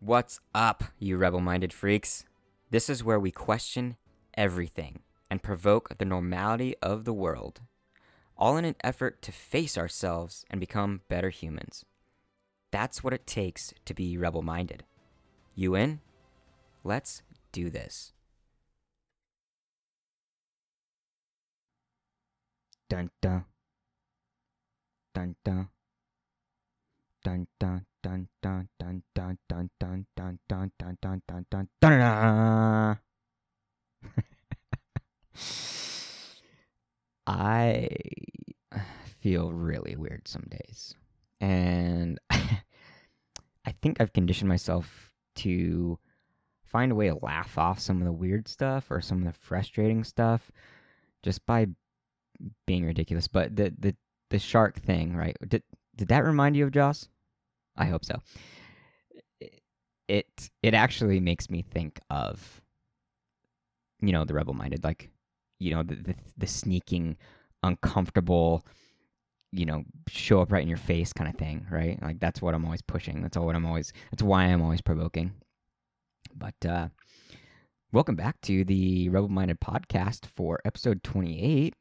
What's up, you rebel minded freaks? This is where we question everything and provoke the normality of the world, all in an effort to face ourselves and become better humans. That's what it takes to be rebel minded. You in? Let's do this. Dun dun. Dun dun. Dun dun dun dun dun dun dun dun dun dun dun dun dun dun dun I feel really weird some days. And I think I've conditioned myself to find a way to laugh off some of the weird stuff or some of the frustrating stuff just by being ridiculous. But the the the shark thing, right? Did did that remind you of Jaws? I hope so. It it actually makes me think of you know the rebel minded like you know the, the the sneaking uncomfortable you know show up right in your face kind of thing right? Like that's what i'm always pushing. That's all what i'm always that's why i'm always provoking. But uh welcome back to the rebel minded podcast for episode 28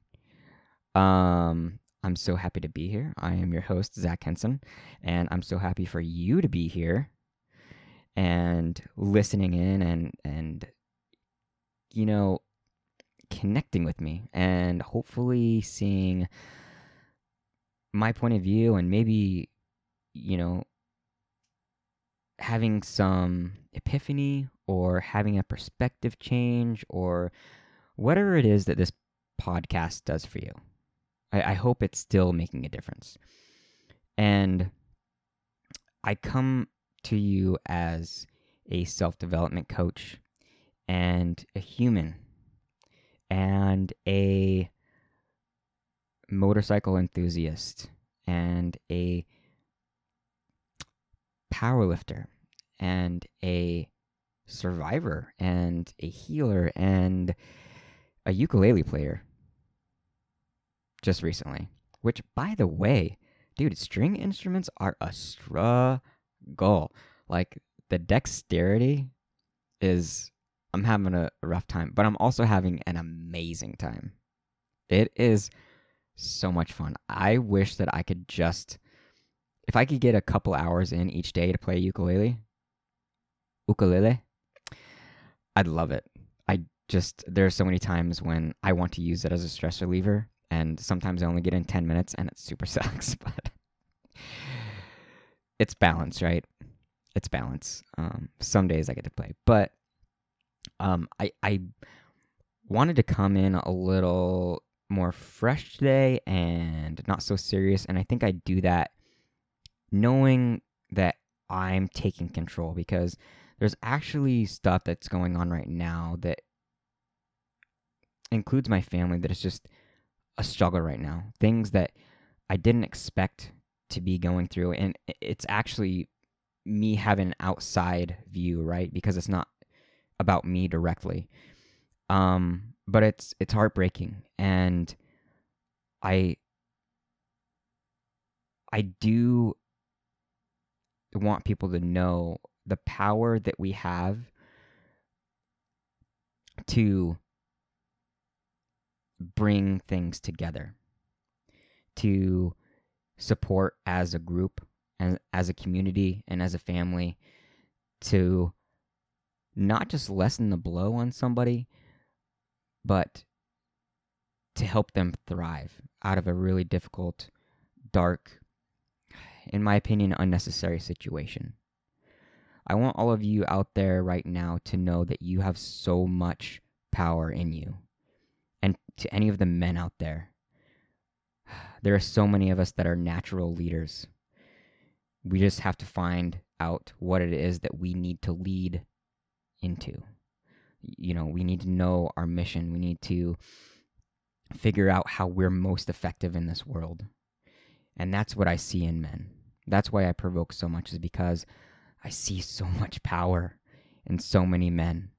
um I'm so happy to be here. I am your host, Zach Henson, and I'm so happy for you to be here and listening in and and you know connecting with me and hopefully seeing my point of view and maybe you know having some epiphany or having a perspective change or whatever it is that this podcast does for you. I, I hope it's still making a difference. And I come to you as a self development coach and a human and a motorcycle enthusiast and a powerlifter and a survivor and a healer and a ukulele player just recently. Which, by the way, dude, string instruments are a struggle. Like the dexterity is, I'm having a rough time, but I'm also having an amazing time. It is so much fun. I wish that I could just, if I could get a couple hours in each day to play ukulele, ukulele, I'd love it. I just, there are so many times when I want to use it as a stress reliever and sometimes I only get in 10 minutes and it super sucks, but it's balance, right? It's balance. Um, some days I get to play, but um, I, I wanted to come in a little more fresh today and not so serious. And I think I do that knowing that I'm taking control because there's actually stuff that's going on right now that includes my family that is just a struggle right now. Things that I didn't expect to be going through. And it's actually me having an outside view, right? Because it's not about me directly. Um, but it's it's heartbreaking and I I do want people to know the power that we have to bring things together to support as a group and as a community and as a family to not just lessen the blow on somebody but to help them thrive out of a really difficult dark in my opinion unnecessary situation. I want all of you out there right now to know that you have so much power in you and to any of the men out there, there are so many of us that are natural leaders. We just have to find out what it is that we need to lead into. You know, we need to know our mission. We need to figure out how we're most effective in this world. And that's what I see in men. That's why I provoke so much, is because I see so much power in so many men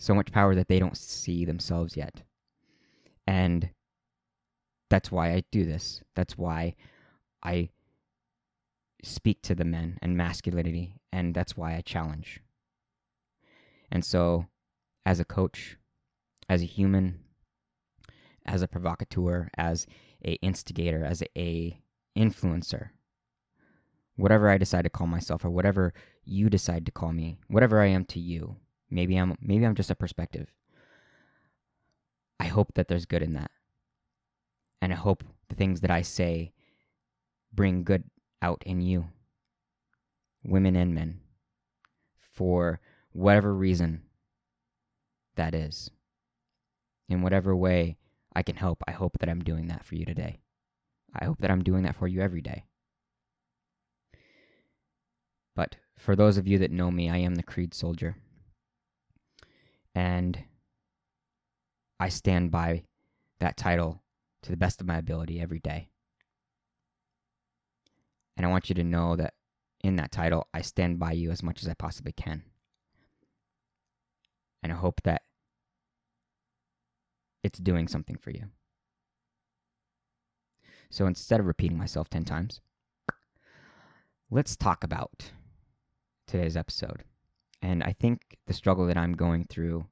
so much power that they don't see themselves yet. And that's why I do this. That's why I speak to the men and masculinity, and that's why I challenge. And so, as a coach, as a human, as a provocateur, as a instigator, as a, influencer, whatever I decide to call myself or whatever you decide to call me, whatever I am to you. Maybe I'm maybe I'm just a perspective. I hope that there's good in that. And I hope the things that I say bring good out in you, women and men, for whatever reason that is. In whatever way I can help, I hope that I'm doing that for you today. I hope that I'm doing that for you every day. But for those of you that know me, I am the Kreed soldier. And I stand by that title to the best of my ability every day. And I want you to know that in that title, I stand by you as much as I possibly can. And I hope that it's doing something for you. So instead of repeating myself 10 times, let's talk about today's episode. And I think the struggle that I'm going through,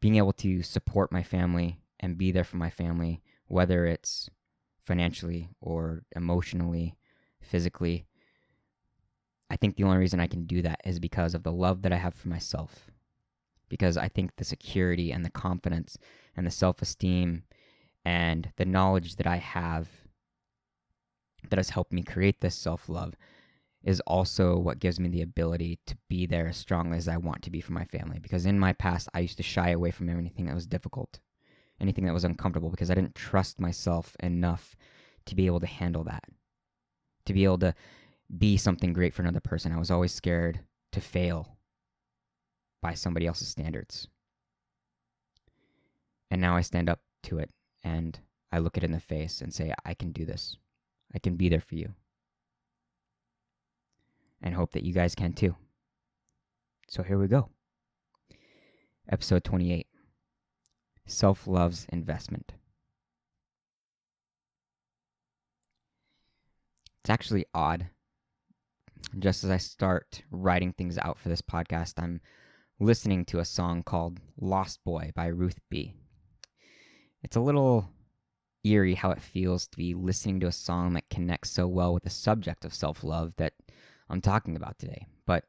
being able to support my family and be there for my family, whether it's financially or emotionally, physically, I think the only reason I can do that is because of the love that I have for myself. Because I think the security and the confidence and the self esteem and the knowledge that I have that has helped me create this self love is also what gives me the ability to be there as strongly as I want to be for my family. Because in my past, I used to shy away from anything that was difficult, anything that was uncomfortable, because I didn't trust myself enough to be able to handle that, to be able to be something great for another person. I was always scared to fail by somebody else's standards. And now I stand up to it and I look it in the face and say, I can do this. I can be there for you and hope that you guys can too. So here we go. Episode 28 Self Love's Investment. It's actually odd. Just as I start writing things out for this podcast, I'm listening to a song called Lost Boy by Ruth B. It's a little eerie how it feels to be listening to a song that connects so well with the subject of self love that I'm talking about today. But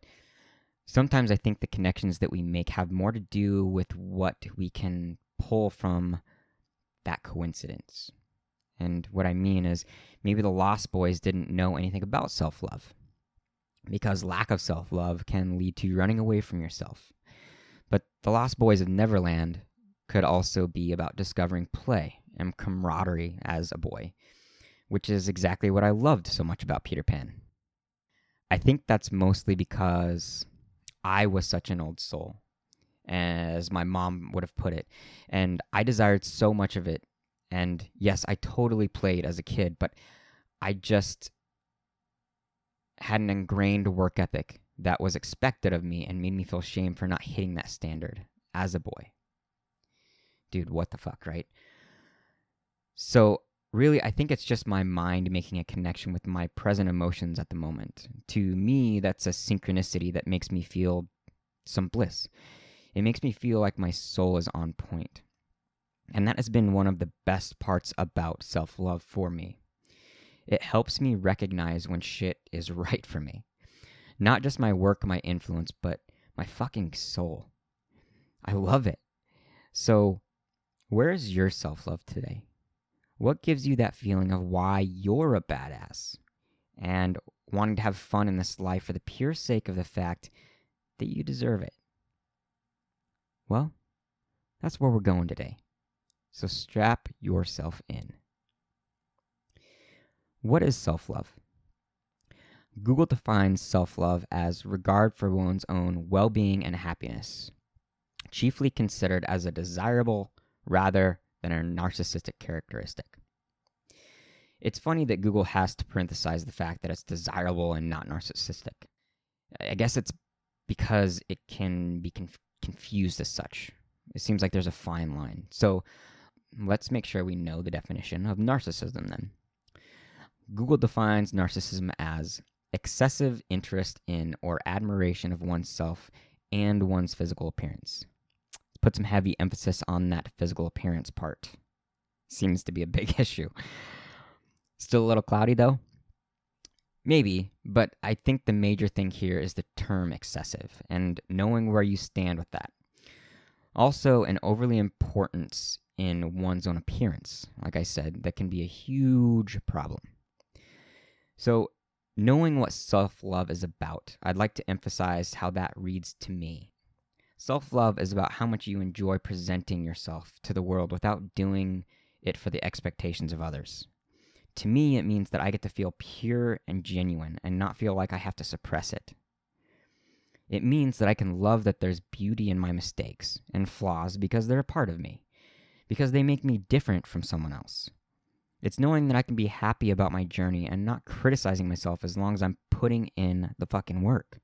sometimes I think the connections that we make have more to do with what we can pull from that coincidence. And what I mean is maybe the Lost Boys didn't know anything about self love because lack of self love can lead to running away from yourself. But the Lost Boys of Neverland could also be about discovering play and camaraderie as a boy, which is exactly what I loved so much about Peter Pan. I think that's mostly because I was such an old soul, as my mom would have put it. And I desired so much of it. And yes, I totally played as a kid, but I just had an ingrained work ethic that was expected of me and made me feel shame for not hitting that standard as a boy. Dude, what the fuck, right? So really, I think it's just my mind making a connection with my present emotions at the moment. To me, that's a synchronicity that makes me feel some bliss. It makes me feel like my soul is on point. And that has been one of the best parts about self love for me. It helps me recognize when shit is right for me. Not just my work, my influence, but my fucking soul. I love it. So, where is your self love today? What gives you that feeling of why you're a badass and wanting to have fun in this life for the pure sake of the fact that you deserve it? Well, that's where we're going today. So strap yourself in. What is self love? Google defines self love as regard for one's own well being and happiness, chiefly considered as a desirable rather than a narcissistic characteristic. It's funny that Google has to parenthesize the fact that it's desirable and not narcissistic. I guess it's because it can be conf- confused as such. It seems like there's a fine line. So let's make sure we know the definition of narcissism then. Google defines narcissism as excessive interest in or admiration of oneself and one's physical appearance. Put some heavy emphasis on that physical appearance part. Seems to be a big issue. Still a little cloudy though? Maybe, but I think the major thing here is the term excessive and knowing where you stand with that. Also, an overly importance in one's own appearance, like I said, that can be a huge problem. So, knowing what self love is about, I'd like to emphasize how that reads to me. Self love is about how much you enjoy presenting yourself to the world without doing it for the expectations of others. To me, it means that I get to feel pure and genuine and not feel like I have to suppress it. It means that I can love that there's beauty in my mistakes and flaws because they're a part of me, because they make me different from someone else. It's knowing that I can be happy about my journey and not criticizing myself as long as I'm putting in the fucking work.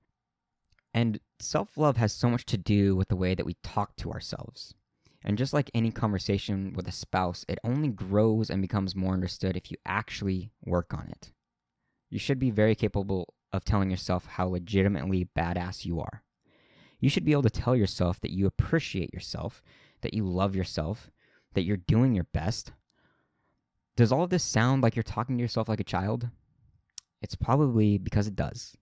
And self love has so much to do with the way that we talk to ourselves. And just like any conversation with a spouse, it only grows and becomes more understood if you actually work on it. You should be very capable of telling yourself how legitimately badass you are. You should be able to tell yourself that you appreciate yourself, that you love yourself, that you're doing your best. Does all of this sound like you're talking to yourself like a child? It's probably because it does.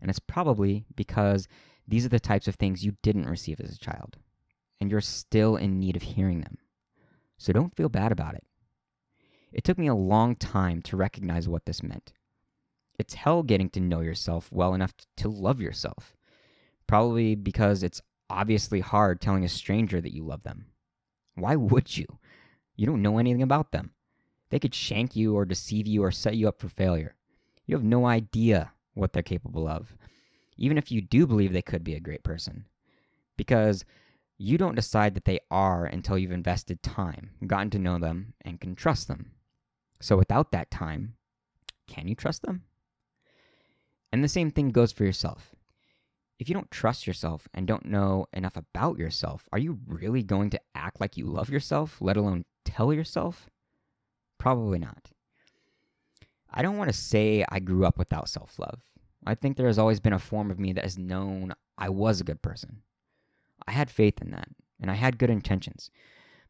And it's probably because these are the types of things you didn't receive as a child and you're still in need of hearing them. So don't feel bad about it. It took me a long time to recognize what this meant. It's hell getting to know yourself well enough to love yourself. Probably because it's obviously hard telling a stranger that you love them. Why would you? You don't know anything about them. They could shank you or deceive you or set you up for failure. You have no idea what they're capable of, even if you do believe they could be a great person. Because you don't decide that they are until you've invested time, gotten to know them, and can trust them. So without that time, can you trust them? And the same thing goes for yourself. If you don't trust yourself and don't know enough about yourself, are you really going to act like you love yourself, let alone tell yourself? Probably not. I don't want to say I grew up without self love. I think there has always been a form of me that has known I was a good person. I had faith in that, and I had good intentions.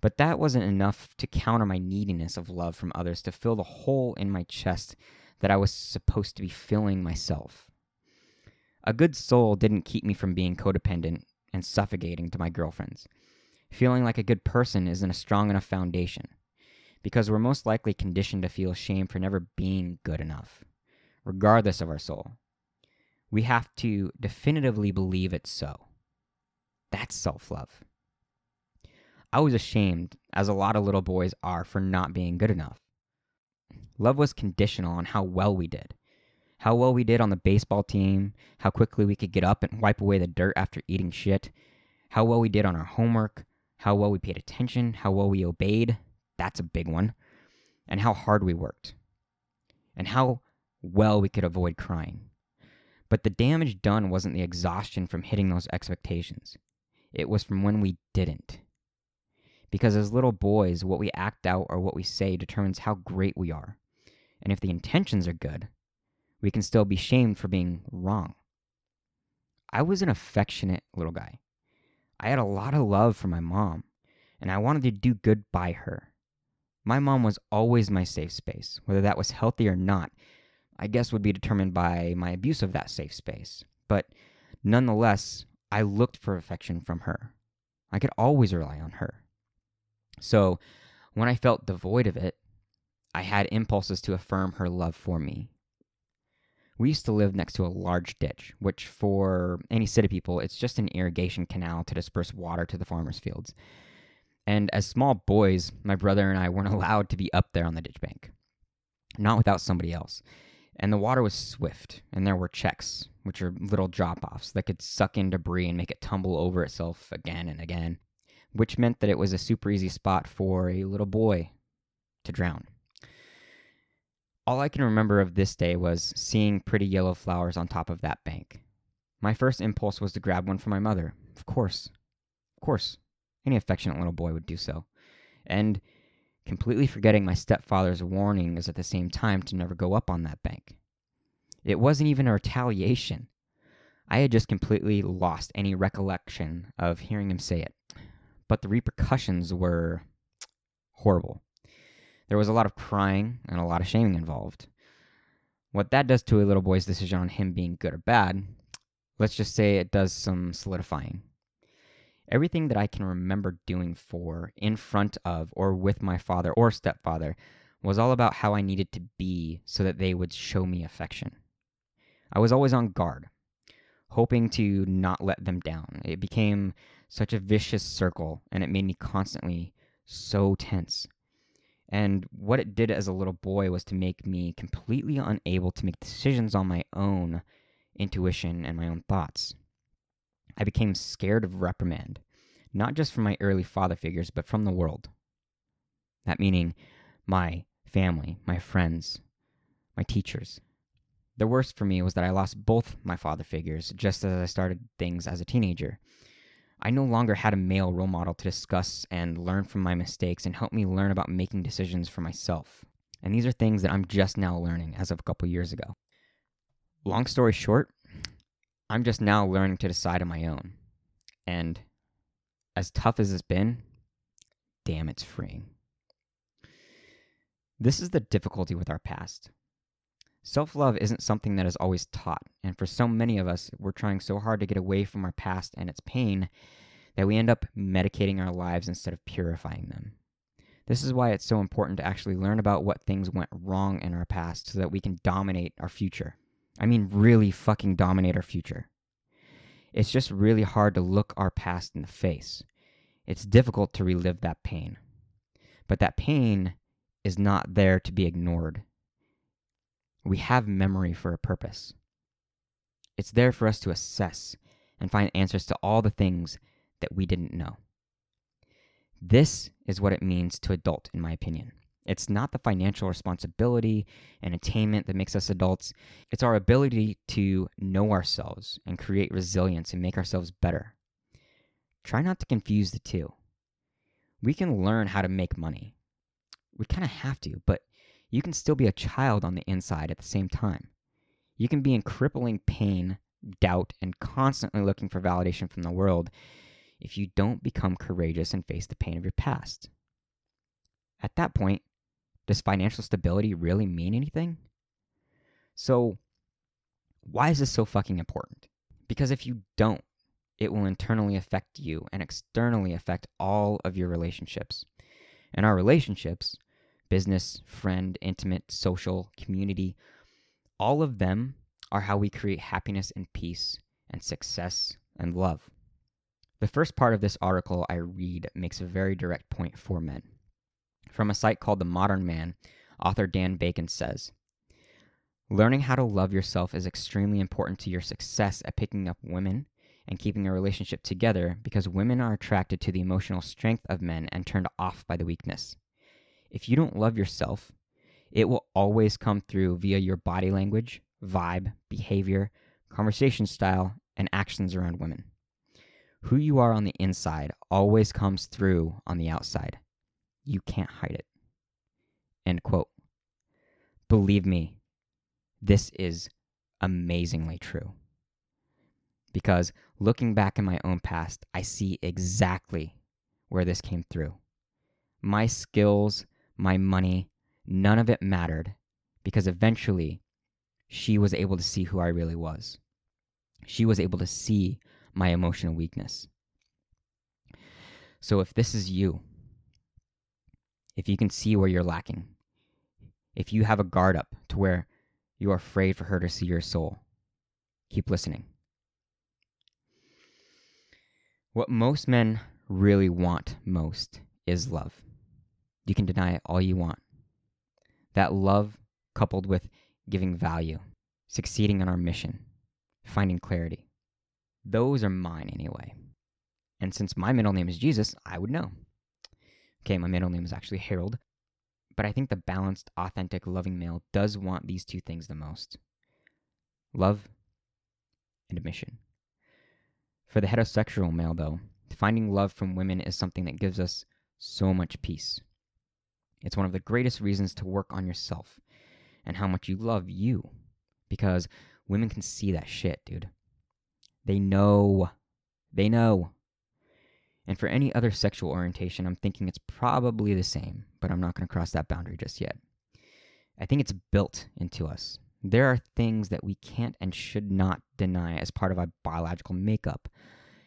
But that wasn't enough to counter my neediness of love from others to fill the hole in my chest that I was supposed to be filling myself. A good soul didn't keep me from being codependent and suffocating to my girlfriends. Feeling like a good person isn't a strong enough foundation, because we're most likely conditioned to feel shame for never being good enough, regardless of our soul. We have to definitively believe it's so. That's self love. I was ashamed, as a lot of little boys are, for not being good enough. Love was conditional on how well we did. How well we did on the baseball team, how quickly we could get up and wipe away the dirt after eating shit, how well we did on our homework, how well we paid attention, how well we obeyed that's a big one and how hard we worked, and how well we could avoid crying. But the damage done wasn't the exhaustion from hitting those expectations. It was from when we didn't. Because as little boys, what we act out or what we say determines how great we are. And if the intentions are good, we can still be shamed for being wrong. I was an affectionate little guy. I had a lot of love for my mom, and I wanted to do good by her. My mom was always my safe space. Whether that was healthy or not, I guess would be determined by my abuse of that safe space. But nonetheless, I looked for affection from her. I could always rely on her. So when I felt devoid of it, I had impulses to affirm her love for me. We used to live next to a large ditch, which for any city people, it's just an irrigation canal to disperse water to the farmers' fields. And as small boys, my brother and I weren't allowed to be up there on the ditch bank, not without somebody else. And the water was swift, and there were checks, which are little drop offs that could suck in debris and make it tumble over itself again and again, which meant that it was a super easy spot for a little boy to drown. All I can remember of this day was seeing pretty yellow flowers on top of that bank. My first impulse was to grab one for my mother. Of course. Of course. Any affectionate little boy would do so. And completely forgetting my stepfather's warnings at the same time to never go up on that bank. It wasn't even a retaliation. I had just completely lost any recollection of hearing him say it. But the repercussions were horrible. There was a lot of crying and a lot of shaming involved. What that does to a little boy's decision on him being good or bad, let's just say it does some solidifying. Everything that I can remember doing for, in front of, or with my father or stepfather was all about how I needed to be so that they would show me affection. I was always on guard, hoping to not let them down. It became such a vicious circle, and it made me constantly so tense. And what it did as a little boy was to make me completely unable to make decisions on my own intuition and my own thoughts. I became scared of reprimand, not just from my early father figures, but from the world. That meaning my family, my friends, my teachers. The worst for me was that I lost both my father figures just as I started things as a teenager. I no longer had a male role model to discuss and learn from my mistakes and help me learn about making decisions for myself. And these are things that I'm just now learning as of a couple years ago. Long story short, I'm just now learning to decide on my own. And as tough as it's been, damn, it's freeing. This is the difficulty with our past. Self love isn't something that is always taught, and for so many of us, we're trying so hard to get away from our past and its pain that we end up medicating our lives instead of purifying them. This is why it's so important to actually learn about what things went wrong in our past so that we can dominate our future. I mean, really fucking dominate our future. It's just really hard to look our past in the face. It's difficult to relive that pain. But that pain is not there to be ignored. We have memory for a purpose. It's there for us to assess and find answers to all the things that we didn't know. This is what it means to adult, in my opinion. It's not the financial responsibility and attainment that makes us adults. It's our ability to know ourselves and create resilience and make ourselves better. Try not to confuse the two. We can learn how to make money. We kind of have to, but you can still be a child on the inside at the same time. You can be in crippling pain, doubt, and constantly looking for validation from the world if you don't become courageous and face the pain of your past. At that point, does financial stability really mean anything? So, why is this so fucking important? Because if you don't, it will internally affect you and externally affect all of your relationships. And our relationships, business, friend, intimate, social, community, all of them are how we create happiness and peace and success and love. The first part of this article I read makes a very direct point for men. From a site called The Modern Man, author Dan Bacon says Learning how to love yourself is extremely important to your success at picking up women and keeping a relationship together because women are attracted to the emotional strength of men and turned off by the weakness. If you don't love yourself, it will always come through via your body language, vibe, behavior, conversation style, and actions around women. Who you are on the inside always comes through on the outside. You can't hide it. End quote. Believe me, this is amazingly true. Because looking back in my own past, I see exactly where this came through. My skills, my money, none of it mattered because eventually she was able to see who I really was. She was able to see my emotional weakness. So if this is you, if you can see where you're lacking, if you have a guard up to where you are afraid for her to see your soul, keep listening. What most men really want most is love. You can deny it all you want. That love, coupled with giving value, succeeding in our mission, finding clarity, those are mine anyway. And since my middle name is Jesus, I would know. Okay, my middle name is actually Harold. But I think the balanced, authentic, loving male does want these two things the most love and a mission. For the heterosexual male, though, finding love from women is something that gives us so much peace. It's one of the greatest reasons to work on yourself and how much you love you because women can see that shit, dude. They know. They know. And for any other sexual orientation, I'm thinking it's probably the same, but I'm not going to cross that boundary just yet. I think it's built into us. There are things that we can't and should not deny as part of our biological makeup,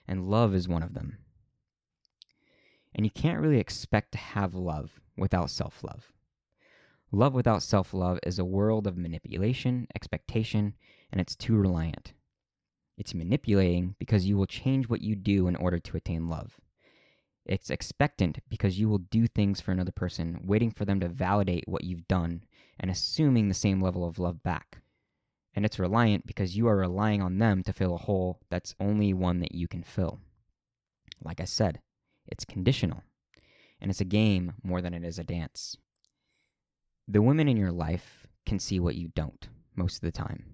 and love is one of them. And you can't really expect to have love without self love. Love without self love is a world of manipulation, expectation, and it's too reliant. It's manipulating because you will change what you do in order to attain love. It's expectant because you will do things for another person, waiting for them to validate what you've done and assuming the same level of love back. And it's reliant because you are relying on them to fill a hole that's only one that you can fill. Like I said, it's conditional, and it's a game more than it is a dance. The women in your life can see what you don't most of the time.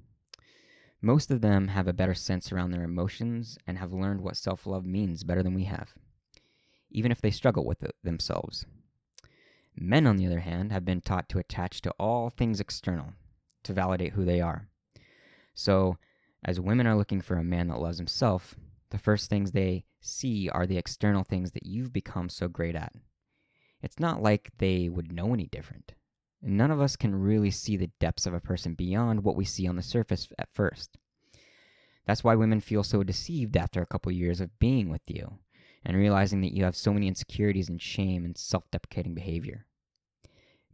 Most of them have a better sense around their emotions and have learned what self love means better than we have, even if they struggle with it themselves. Men, on the other hand, have been taught to attach to all things external to validate who they are. So, as women are looking for a man that loves himself, the first things they see are the external things that you've become so great at. It's not like they would know any different. None of us can really see the depths of a person beyond what we see on the surface at first. That's why women feel so deceived after a couple years of being with you and realizing that you have so many insecurities and shame and self deprecating behavior.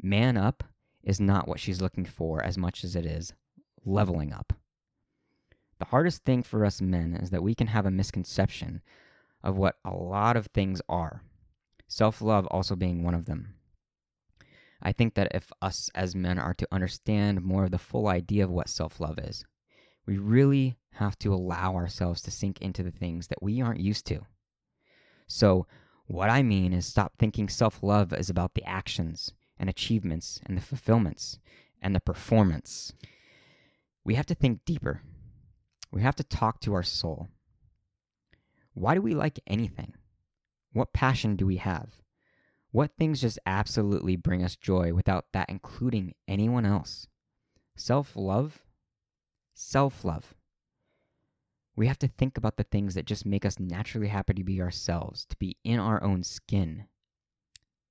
Man up is not what she's looking for as much as it is leveling up. The hardest thing for us men is that we can have a misconception of what a lot of things are, self love also being one of them. I think that if us as men are to understand more of the full idea of what self love is, we really have to allow ourselves to sink into the things that we aren't used to. So, what I mean is stop thinking self love is about the actions and achievements and the fulfillments and the performance. We have to think deeper we have to talk to our soul. Why do we like anything? What passion do we have? What things just absolutely bring us joy without that including anyone else? Self love? Self love. We have to think about the things that just make us naturally happy to be ourselves, to be in our own skin.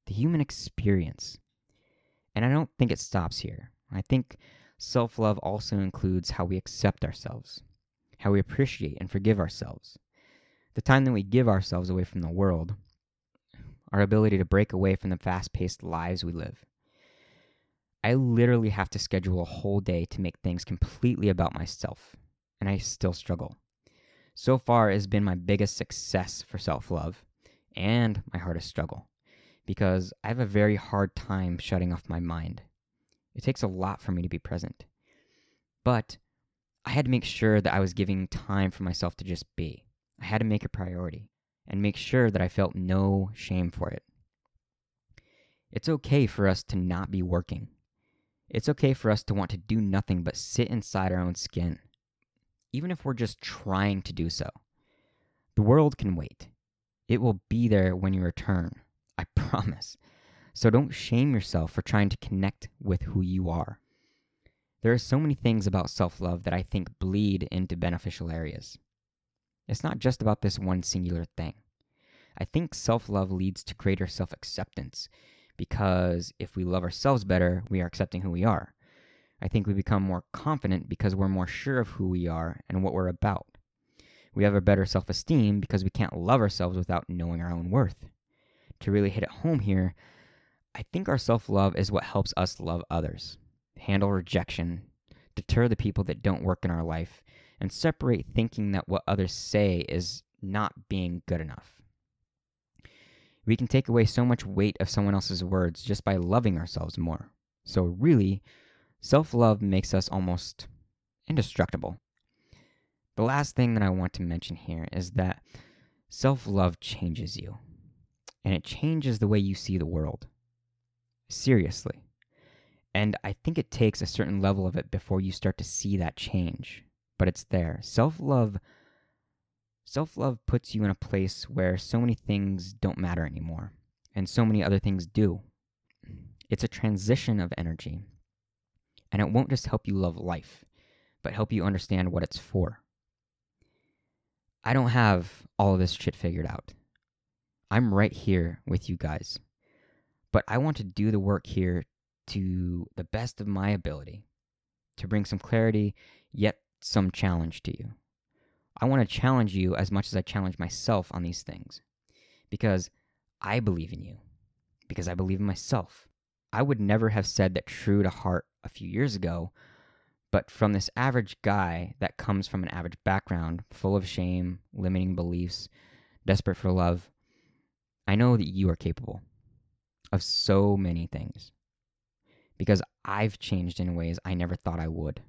The human experience. And I don't think it stops here. I think self love also includes how we accept ourselves how we appreciate and forgive ourselves. The time that we give ourselves away from the world, our ability to break away from the fast paced lives we live. I literally have to schedule a whole day to make things completely about myself, and I still struggle. So far, has been my biggest success for self love and my hardest struggle because I have a very hard time shutting off my mind. It takes a lot for me to be present. But I had to make sure that I was giving time for myself to just be. I had to make a priority and make sure that I felt no shame for it. It's okay for us to not be working. It's okay for us to want to do nothing but sit inside our own skin, even if we're just trying to do so. The world can wait. It will be there when you return. I promise. So don't shame yourself for trying to connect with who you are. There are so many things about self love that I think bleed into beneficial areas. It's not just about this one singular thing. I think self love leads to greater self acceptance because if we love ourselves better, we are accepting who we are. I think we become more confident because we're more sure of who we are and what we're about. We have a better self esteem because we can't love ourselves without knowing our own worth. To really hit it home here, I think our self love is what helps us love others handle rejection, deter the people that don't work in our life, and separate thinking that what others say is not being good enough. We can take away so much weight of someone else's words just by loving ourselves more. So, really, self love makes us almost indestructible. The last thing that I want to mention here is that self love changes you, and it changes the way you see the world. Seriously. And I think it takes a certain level of it before you start to see that change. But it's there. Self-love self-love puts you in a place where so many things don't matter anymore and so many other things do. It's a transition of energy. And it won't just help you love life, but help you understand what it's for. I don't have all of this shit figured out. I'm right here with you guys. But I want to do the work here to the best of my ability to bring some clarity, yet some challenge to you. I want to challenge you as much as I challenge myself on these things because I believe in you, because I believe in myself. I would never have said that true to heart a few years ago, but from this average guy that comes from an average background, full of shame, limiting beliefs, desperate for love, I know that you are capable of so many things because I've changed in ways I never thought I would.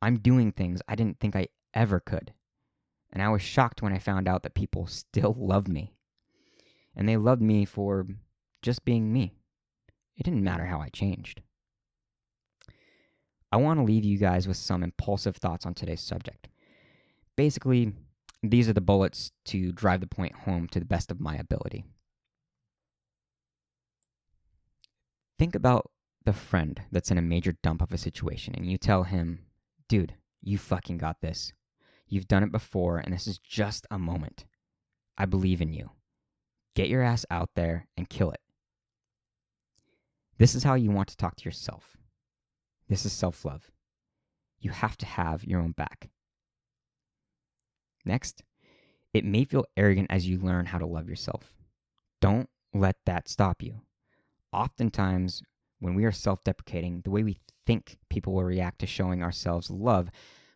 I'm doing things I didn't think I ever could. And I was shocked when I found out that people still loved me. And they loved me for just being me. It didn't matter how I changed. I want to leave you guys with some impulsive thoughts on today's subject. Basically, these are the bullets to drive the point home to the best of my ability. Think about the friend that's in a major dump of a situation and you tell him, dude, you fucking got this. You've done it before and this is just a moment. I believe in you. Get your ass out there and kill it. This is how you want to talk to yourself. This is self love. You have to have your own back. Next, it may feel arrogant as you learn how to love yourself. Don't let that stop you. Oftentimes, when we are self deprecating, the way we think people will react to showing ourselves love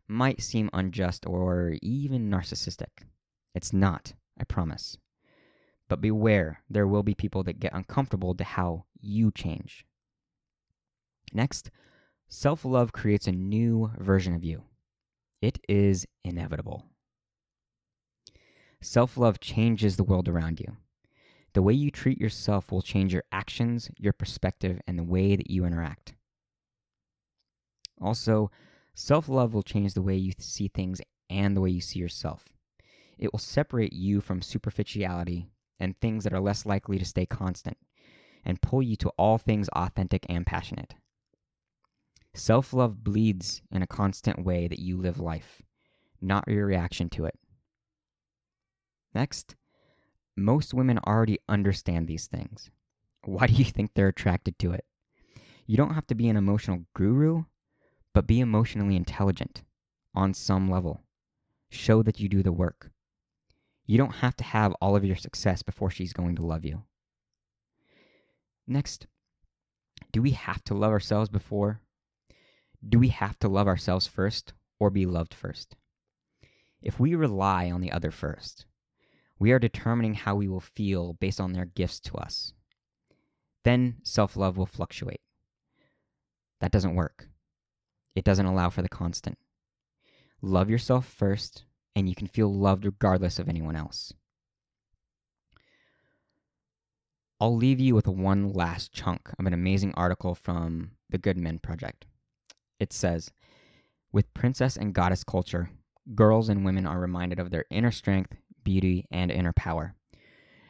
might seem unjust or even narcissistic. It's not, I promise. But beware, there will be people that get uncomfortable to how you change. Next, self love creates a new version of you. It is inevitable. Self love changes the world around you. The way you treat yourself will change your actions, your perspective, and the way that you interact. Also, self love will change the way you see things and the way you see yourself. It will separate you from superficiality and things that are less likely to stay constant and pull you to all things authentic and passionate. Self love bleeds in a constant way that you live life, not your reaction to it. Next, most women already understand these things. Why do you think they're attracted to it? You don't have to be an emotional guru, but be emotionally intelligent on some level. Show that you do the work. You don't have to have all of your success before she's going to love you. Next, do we have to love ourselves before? Do we have to love ourselves first or be loved first? If we rely on the other first, we are determining how we will feel based on their gifts to us. Then self love will fluctuate. That doesn't work. It doesn't allow for the constant. Love yourself first, and you can feel loved regardless of anyone else. I'll leave you with one last chunk of an amazing article from the Good Men Project. It says With princess and goddess culture, girls and women are reminded of their inner strength beauty, and inner power.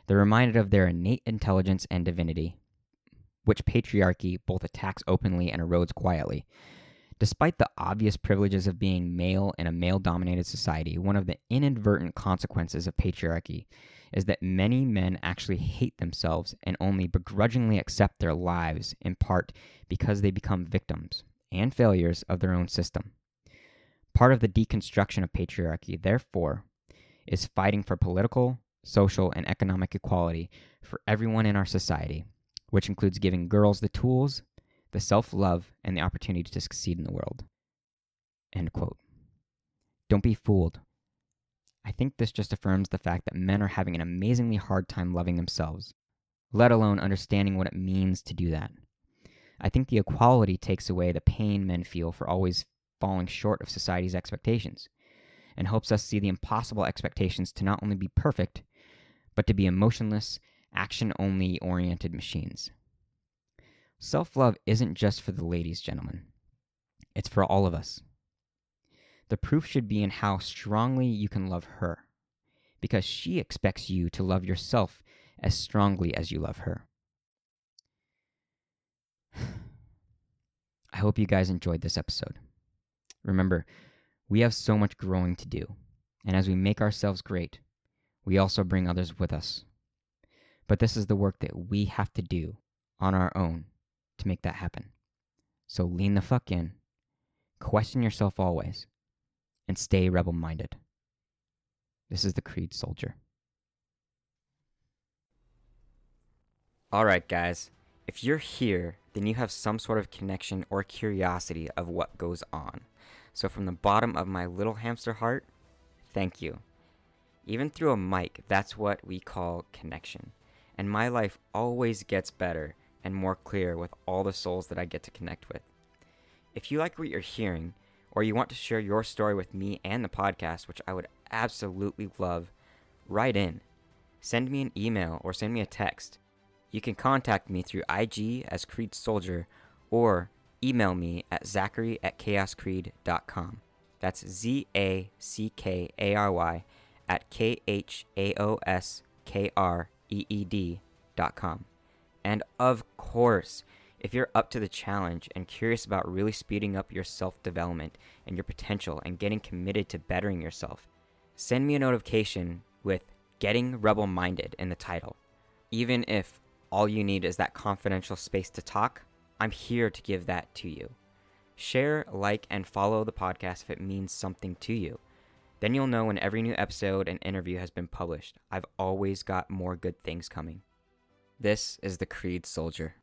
They're reminded of their innate intelligence and divinity, which patriarchy both attacks openly and erodes quietly. Despite the obvious privileges of being male in a male dominated society, one of the inadvertent consequences of patriarchy is that many men actually hate themselves and only begrudgingly accept their lives, in part because they become victims and failures of their own system. Part of the deconstruction of patriarchy, therefore, is fighting for political, social, and economic equality for everyone in our society, which includes giving girls the tools, the self love, and the opportunity to succeed in the world. End quote. Don't be fooled. I think this just affirms the fact that men are having an amazingly hard time loving themselves, let alone understanding what it means to do that. I think the equality takes away the pain men feel for always falling short of society's expectations and helps us see the impossible expectations to not only be perfect, but to be emotionless, action only oriented machines. Self love isn't just for the ladies, gentlemen, it's for all of us. The proof should be in how strongly you can love her, because she expects you to love yourself as strongly as you love her. I hope you guys enjoyed this episode. Remember, we have so much growing to do, and as we make ourselves great, we also bring others with us. But this is the work that we have to do on our own to make that happen. So lean the fuck in, question yourself always, and stay rebel minded. This is the Kreed Soldier. Alright, guys, if you're here, then you have some sort of connection or curiosity of what goes on. So, from the bottom of my little hamster heart, thank you. Even through a mic, that's what we call connection. And my life always gets better and more clear with all the souls that I get to connect with. If you like what you're hearing, or you want to share your story with me and the podcast, which I would absolutely love, write in. Send me an email or send me a text. You can contact me through IG as Kreed Soldier or email me at zackary at khaoskreed.com. That's Z A C K A R Y at K H A O S K R E E D.com. And of course, if you're up to the challenge and curious about really speeding up your self development and your potential and getting committed to bettering yourself, send me a notification with Getting Rebel Minded in the title. Even if all you need is that confidential space to talk, I'm here to give that to you. Share, like, and follow the podcast if it means something to you. Then you'll know when every new episode and interview has been published. I've always got more good things coming. This is the Kreed Soldier.